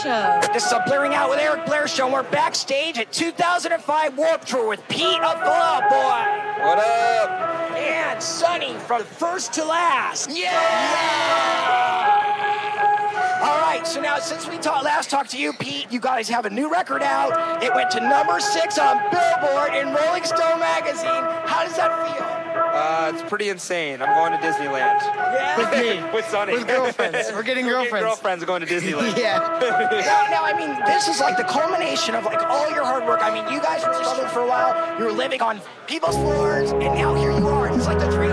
Show. This is a Blaring Out with Eric Blair show. We're backstage at 2005 Warp Tour with Pete of Fall Out Boy. What up? And Sonny from First to Last. Yeah! All right, so now since we ta- last talked to you, Pete, you guys have a new record out. It went to number six on Billboard in Rolling Stone magazine. How does that feel? Uh, it's pretty insane. I'm going to Disneyland. Yeah. With me. With Sonny. With girlfriends. We're getting We're girlfriends. girlfriends going to Disneyland. Yeah. Now, now, I mean, this is like the culmination of like all your hard work. I mean, you guys were struggling for a while. You were living on people's floors, and now here you are. It's like the dream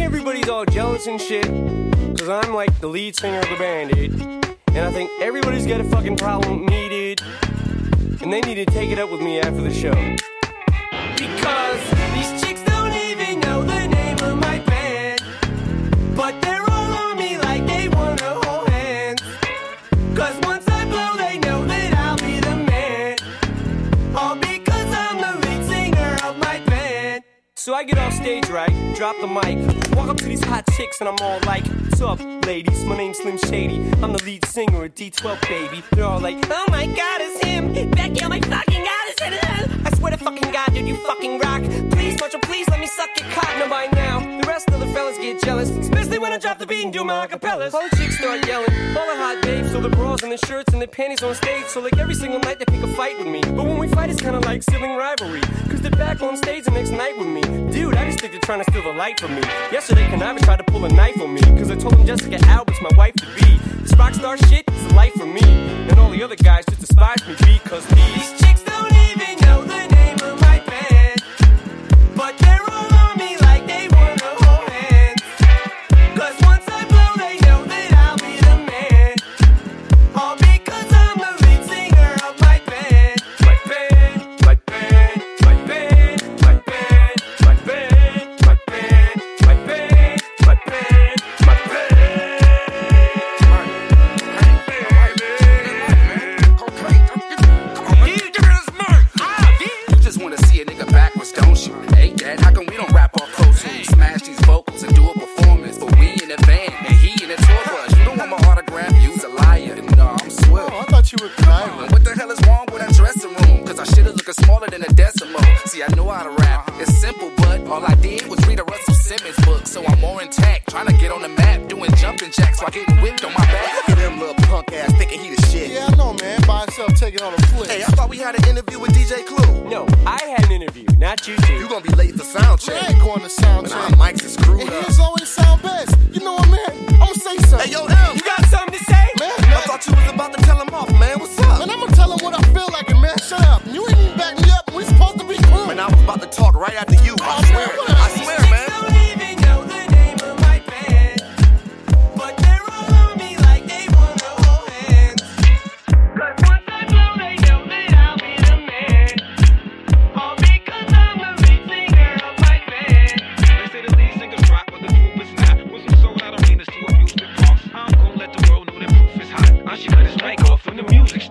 everybody's all jealous and shit. Cause I'm like the lead singer of the band, dude. And I think everybody's got a fucking problem with me, dude. And they need to take it up with me after the show. Because these chicks don't even know the name of my band. But they're all on me like they wanna hold hands. Cause once I blow, they know that I'll be the man. All because I'm the lead singer of my band. So I get off stage, right? Drop the mic, walk up to these hot chicks, and I'm all like, What's up, ladies? My name's Slim Shady. I'm the lead singer of D12, baby. They're all like, Oh my god, it's him! Becky, oh my fucking god, it's him! Swear to fucking god, dude, you fucking rock. Please, Marshall, please let me suck your cock. No, by now, the rest of the fellas get jealous, especially when I drop the beat and do my acapellas. All the chicks start yelling, all the hot babes, so the bras and the shirts and the panties on stage. So, like, every single night they pick a fight with me. But when we fight, it's kinda like sibling rivalry. Cause they're back on stage the next night with me. Dude, I just think they're trying to steal the light from me. Yesterday, Conniving tried to pull a knife on me. Cause I told him Jessica Albert's my wife to be. This rock star shit is a life for me. And all the other guys just despise me because these chicks don't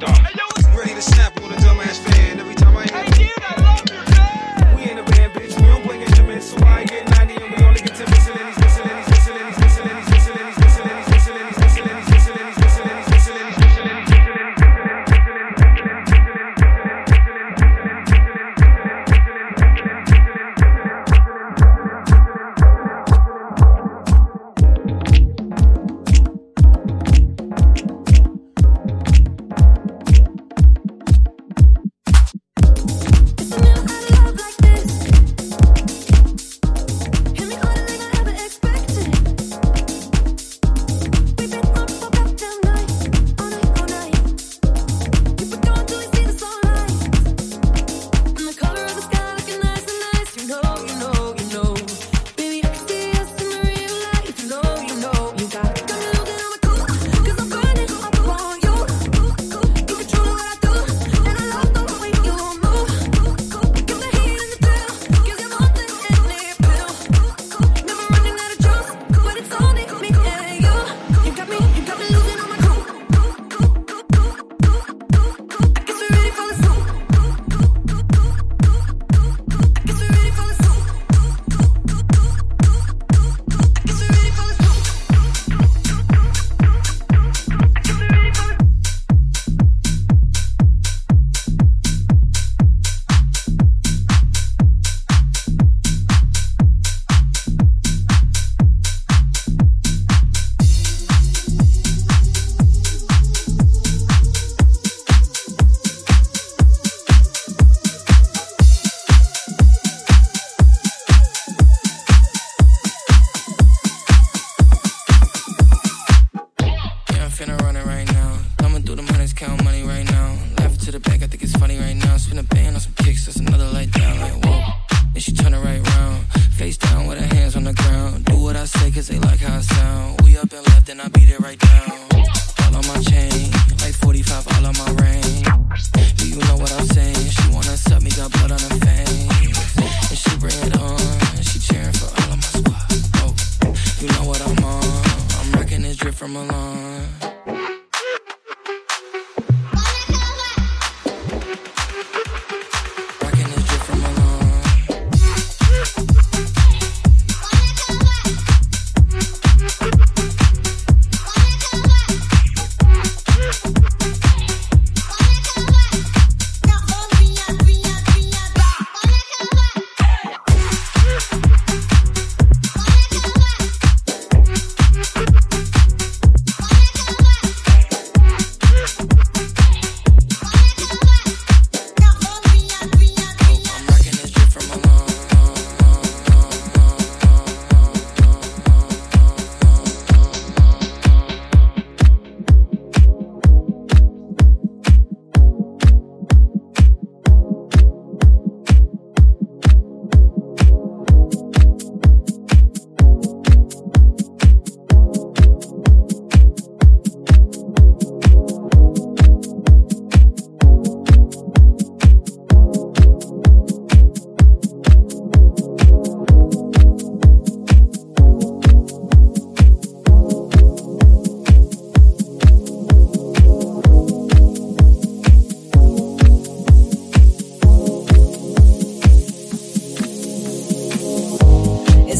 up.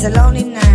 It's a lonely night.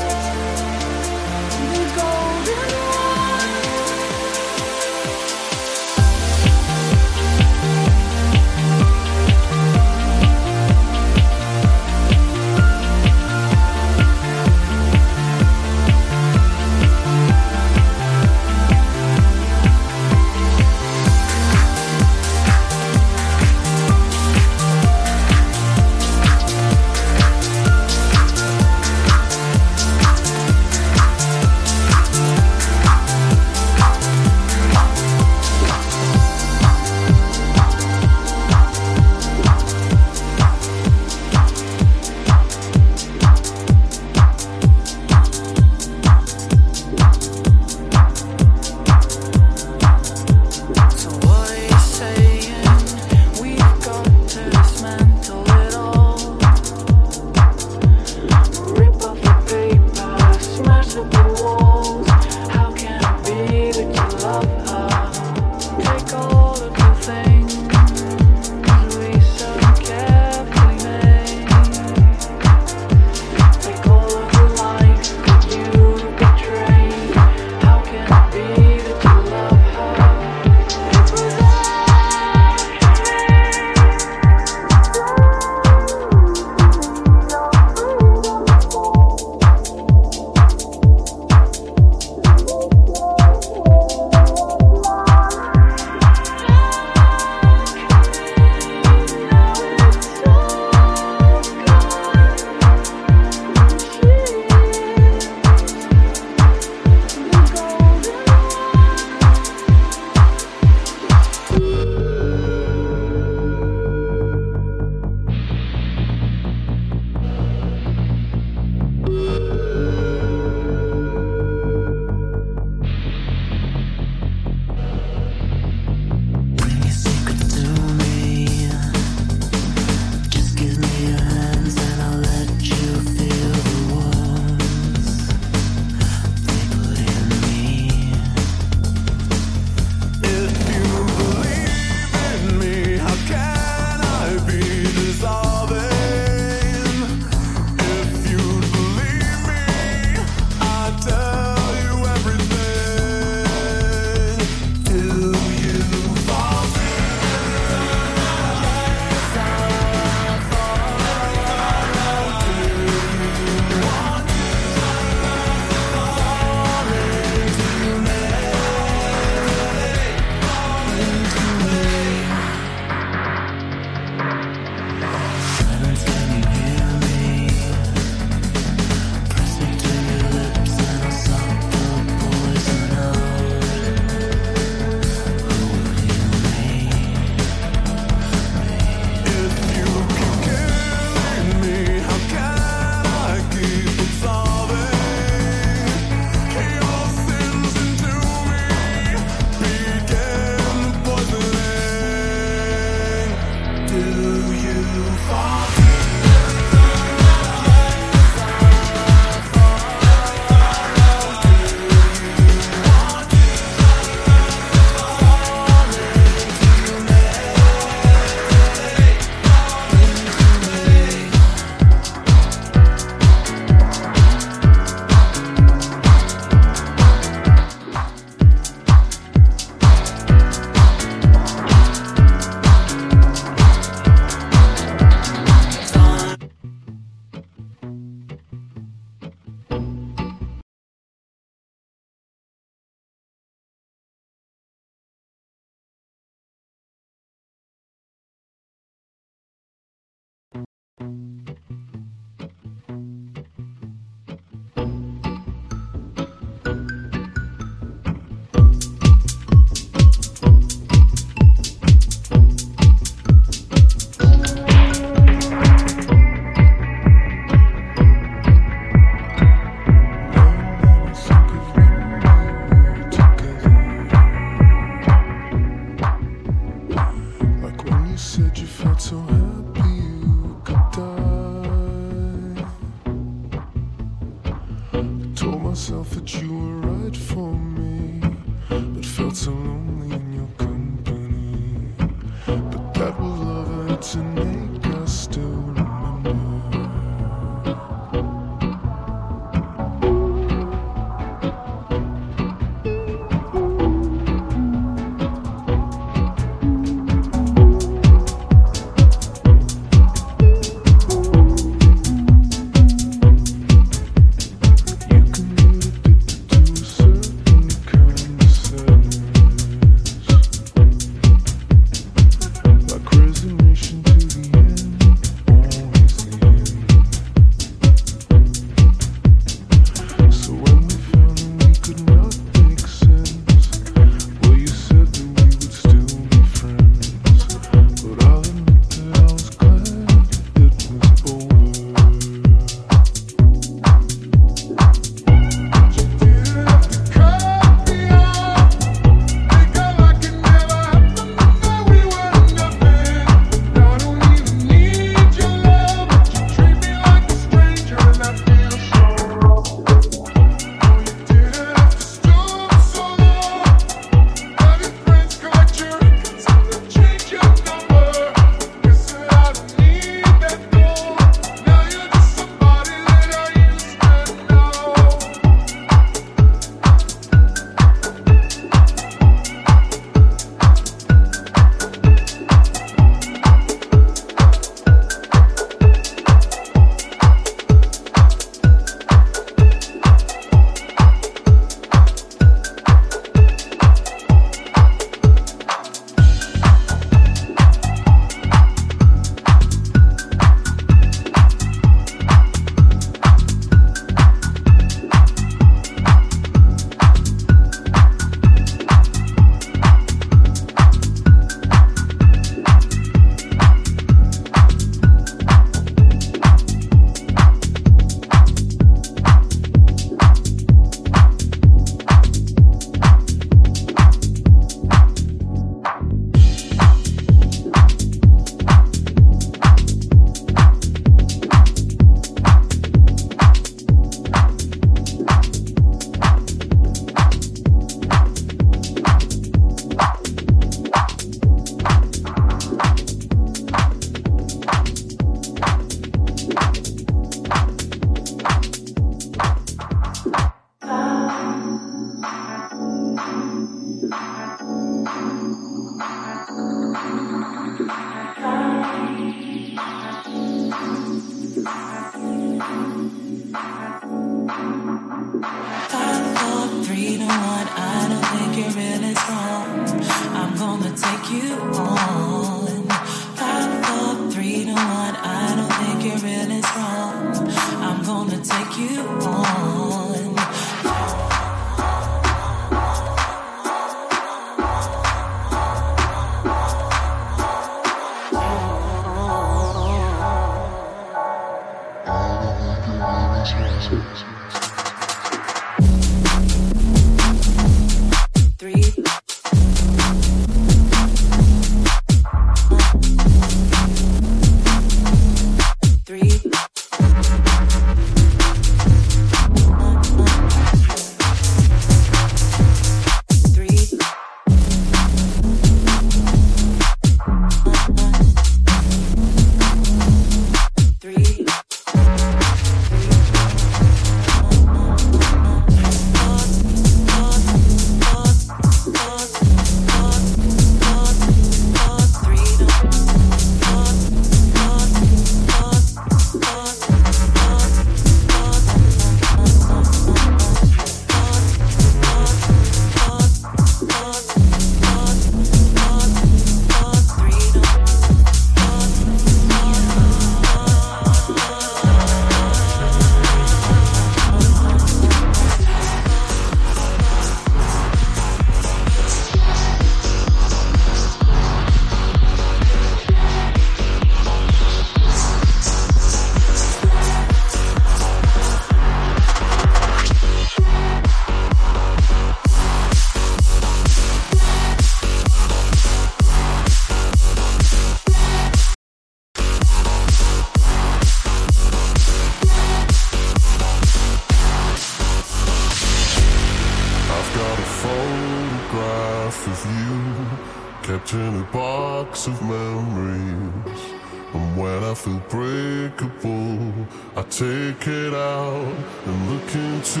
Breakable. I take it out and look into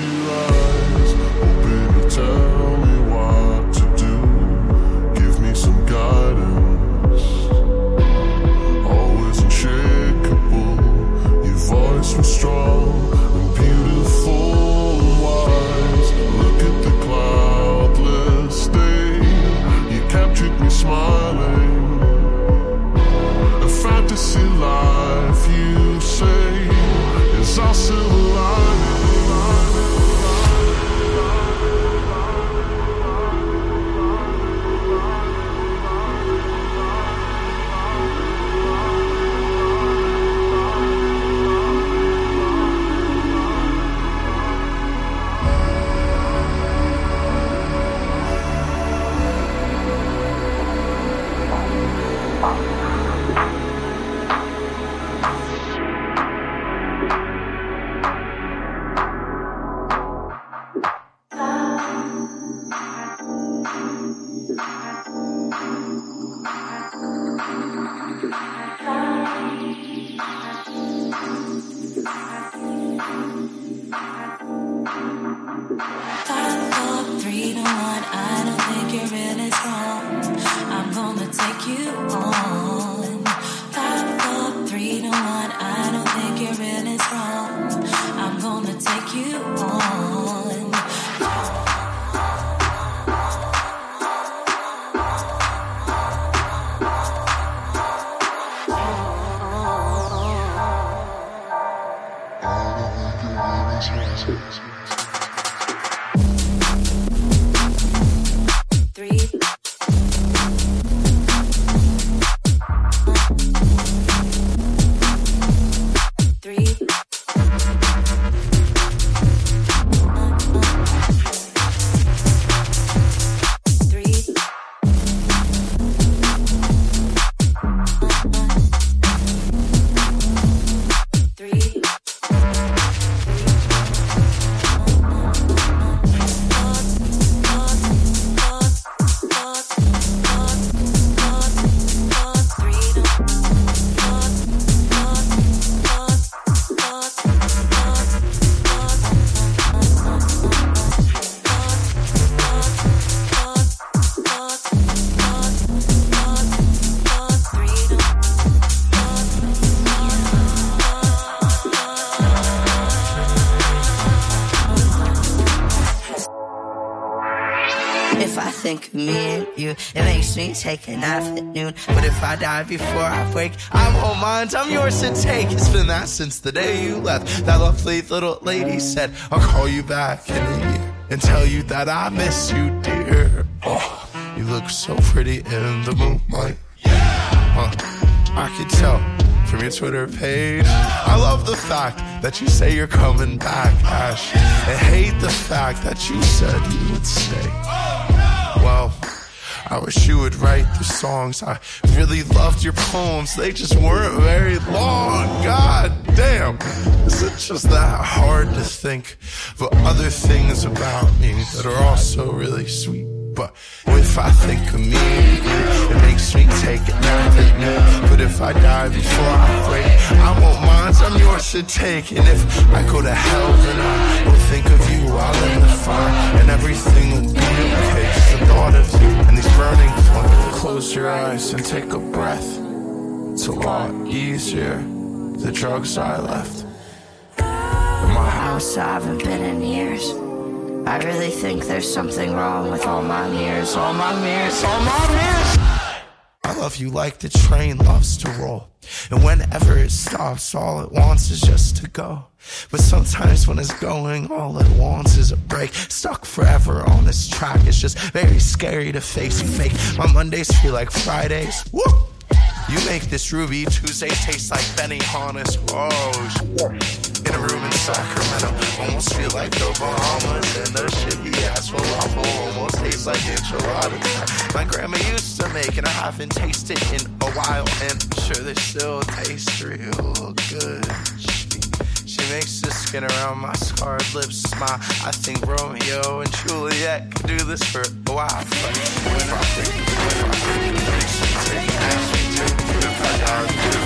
your eyes. Oh, baby, tell me what to do. Give me some guidance. Always unshakable. Your voice was strong is take an afternoon. But if I die before I wake, I won't mind. I'm yours to take. It's been that since the day you left. That lovely little lady said, I'll call you back in a year and tell you that I miss you, dear. Oh, you look so pretty in the moonlight. Yeah. Huh, I could tell from your Twitter page. I love the fact that you say you're coming back, Ash. And hate the fact that you said you would stay. I wish you would write the songs. I really loved your poems. They just weren't very long. God damn. Is it just that hard to think of other things about me that are also really sweet? But if I think of me, it makes me take it afternoon. But if I die before I won't I'm take. And if I go to hell, then I will think of you while in the fire. And everything will be okay. Just the thought of you and these burning flames. Close your eyes and take a breath. It's a lot easier. The drugs I left. In my house, I haven't been in years. I really think there's something wrong with all my mirrors, all my mirrors, all my mirrors. I love you like the train loves to roll. And whenever it stops, all it wants is just to go. But sometimes when it's going, all it wants is a break. Stuck forever on this track, it's just very scary to face fake. My Mondays feel like Fridays. Woo! You make this Ruby Tuesday taste like Benny Hannes. Shit. In a room in Sacramento, almost feel like the Bahamas. And the shitty ass falafel almost tastes like enchiladas. My grandma used to make, and I haven't tasted in a while. And I'm sure they still taste real good. She, makes the skin around my scarred lips smile. I think Romeo and Juliet could do this for a while. But if I think, if I think,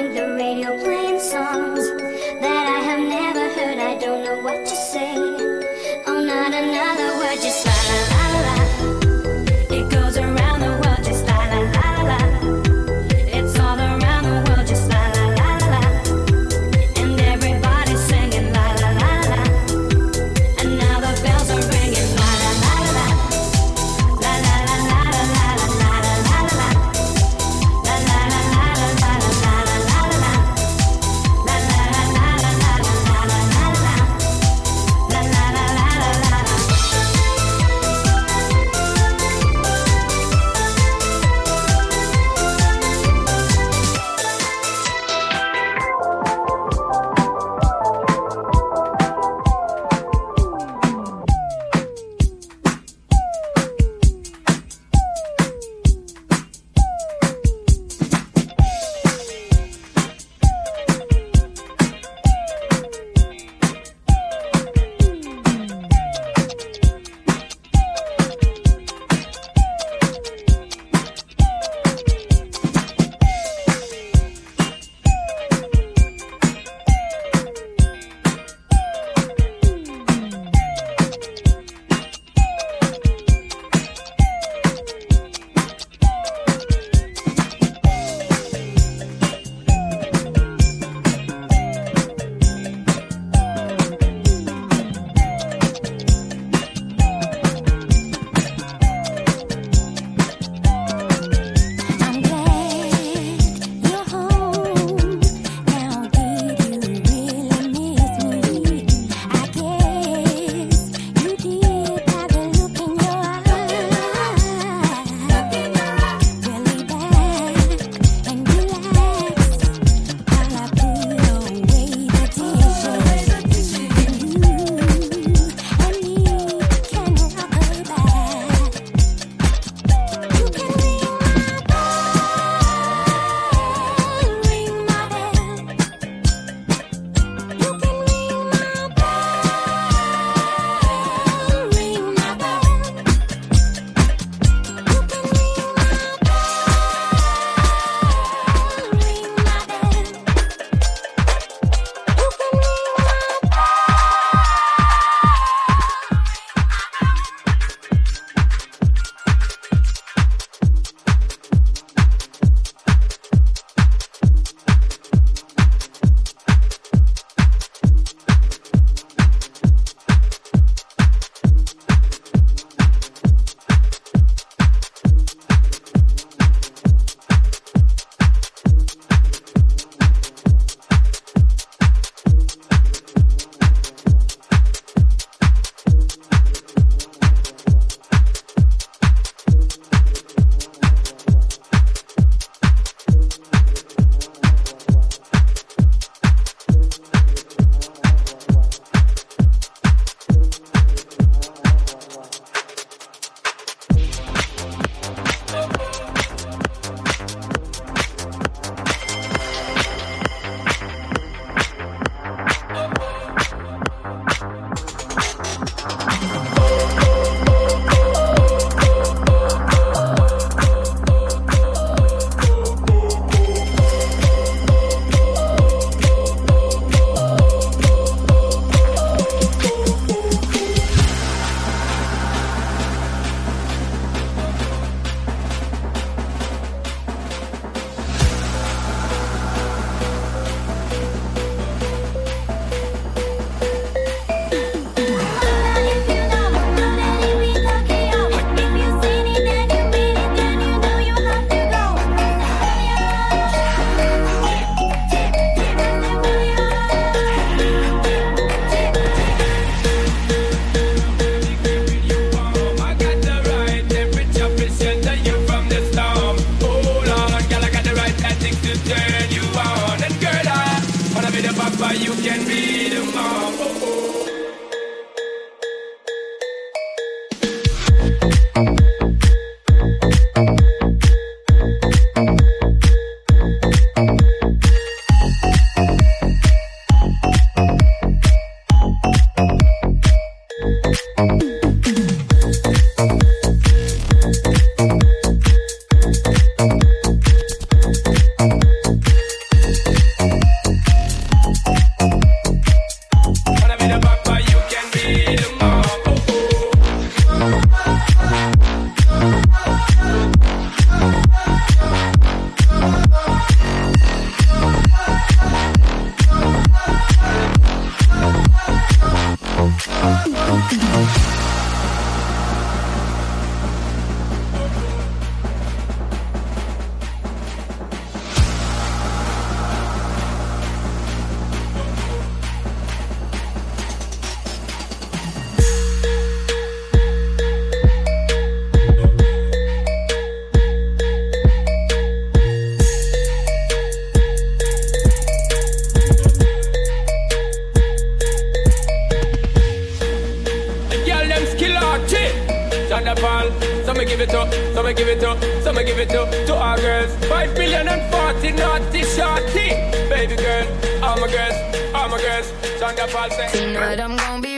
turn the radio play. Thunderfall say. Tonight I'm gonna be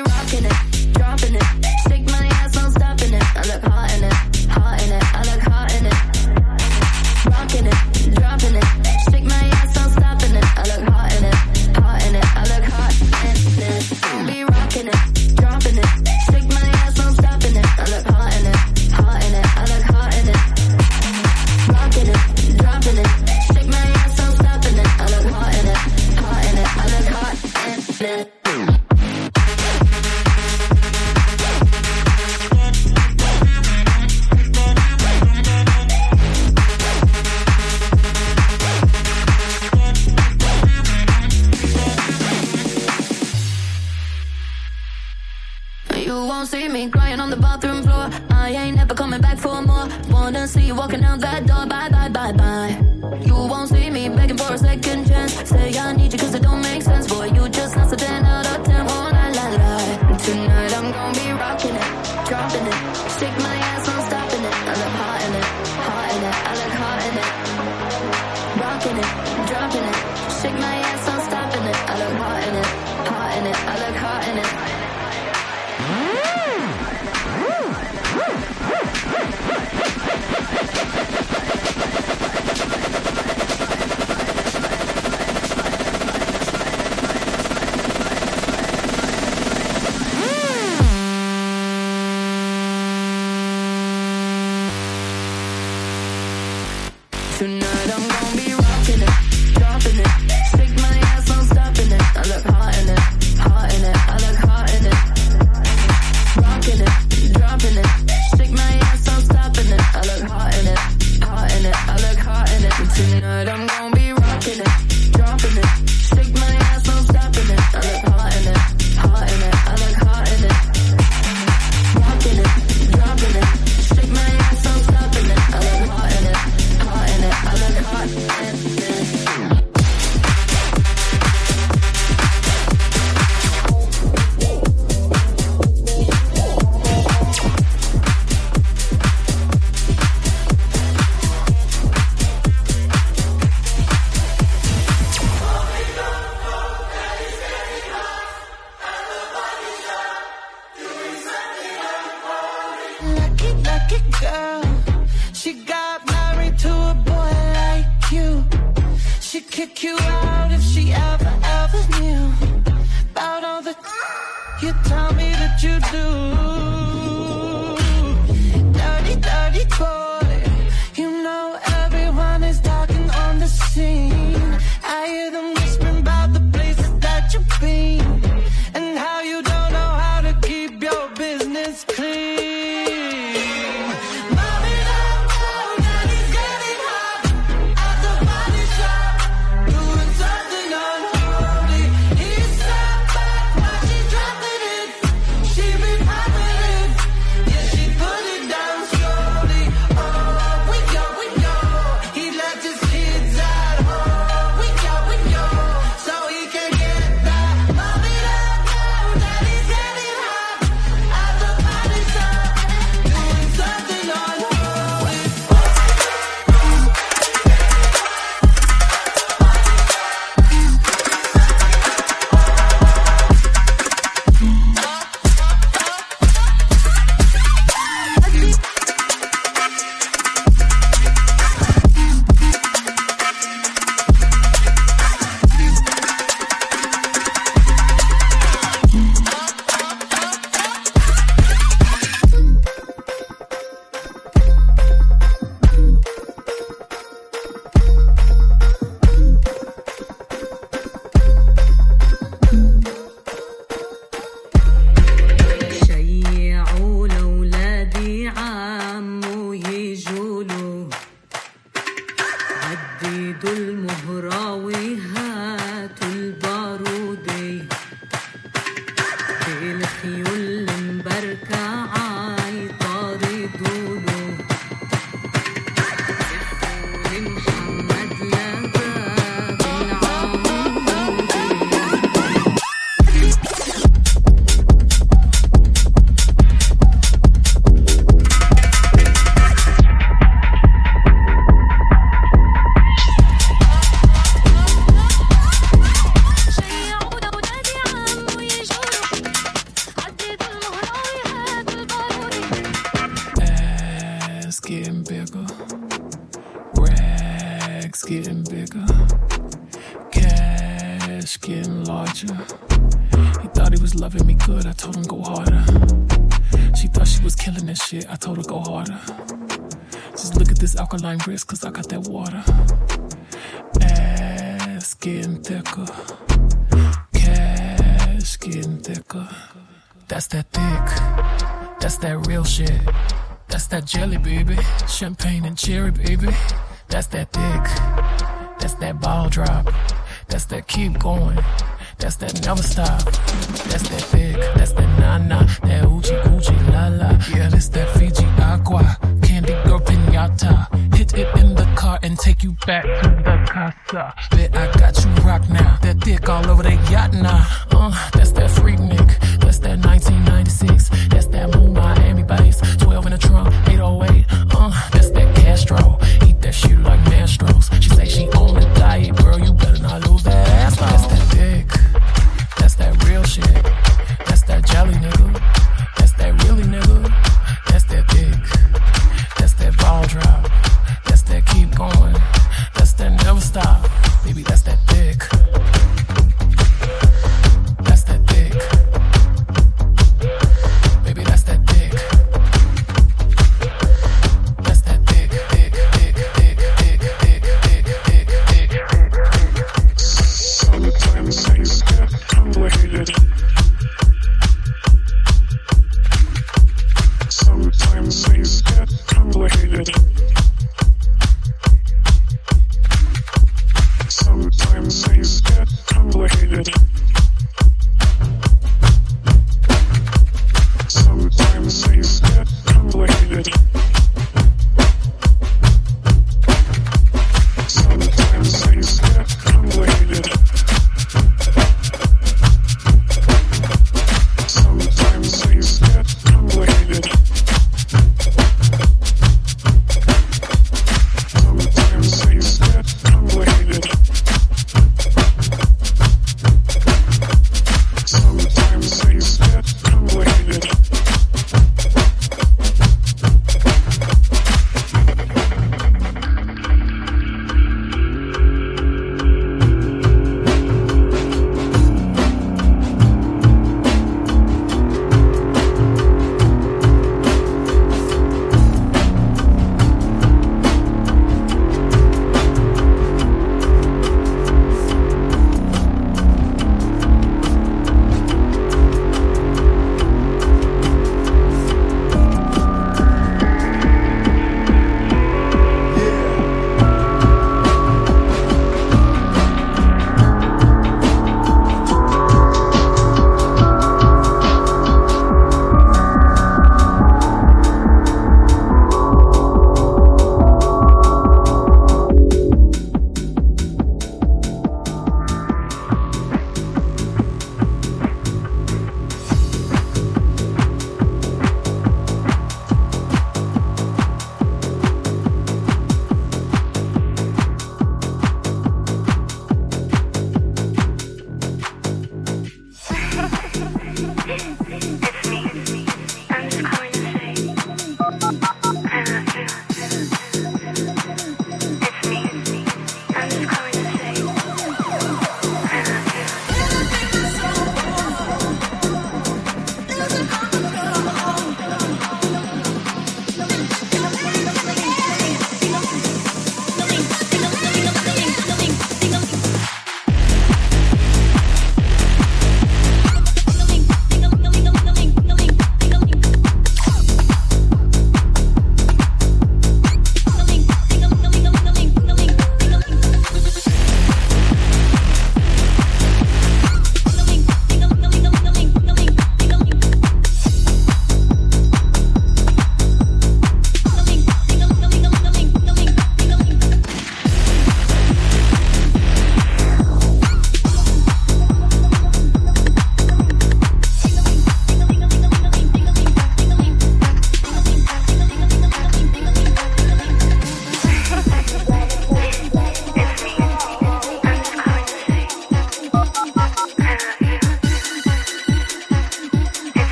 Rags getting bigger. Cash getting larger. He thought he was loving me good. I told him go harder. She thought she was killing this shit. I told her go harder. Just look at this alkaline wrist, cause I got that water. Ass getting thicker. Cash getting thicker. That's that thick. That's that real shit. That's that jelly, baby. Champagne and cherry, baby. That's that thick. That's that ball drop. That's that keep going. That's that never stop. That's that thick. That's that na na. That Uchi Gucci la la. Yeah, that's that Fiji aqua. Candy girl pinata. Hit it in the car and take you back to the casa. Bet I got you rock now. That dick all over the yacht now. Uh, that's that Freaknik. That's that 1996. That's that Moon Miami bass. 12 in the trunk, 808. Uh, Castro. Eat that shit like Mastros. She say she on a diet, girl. You better not lose that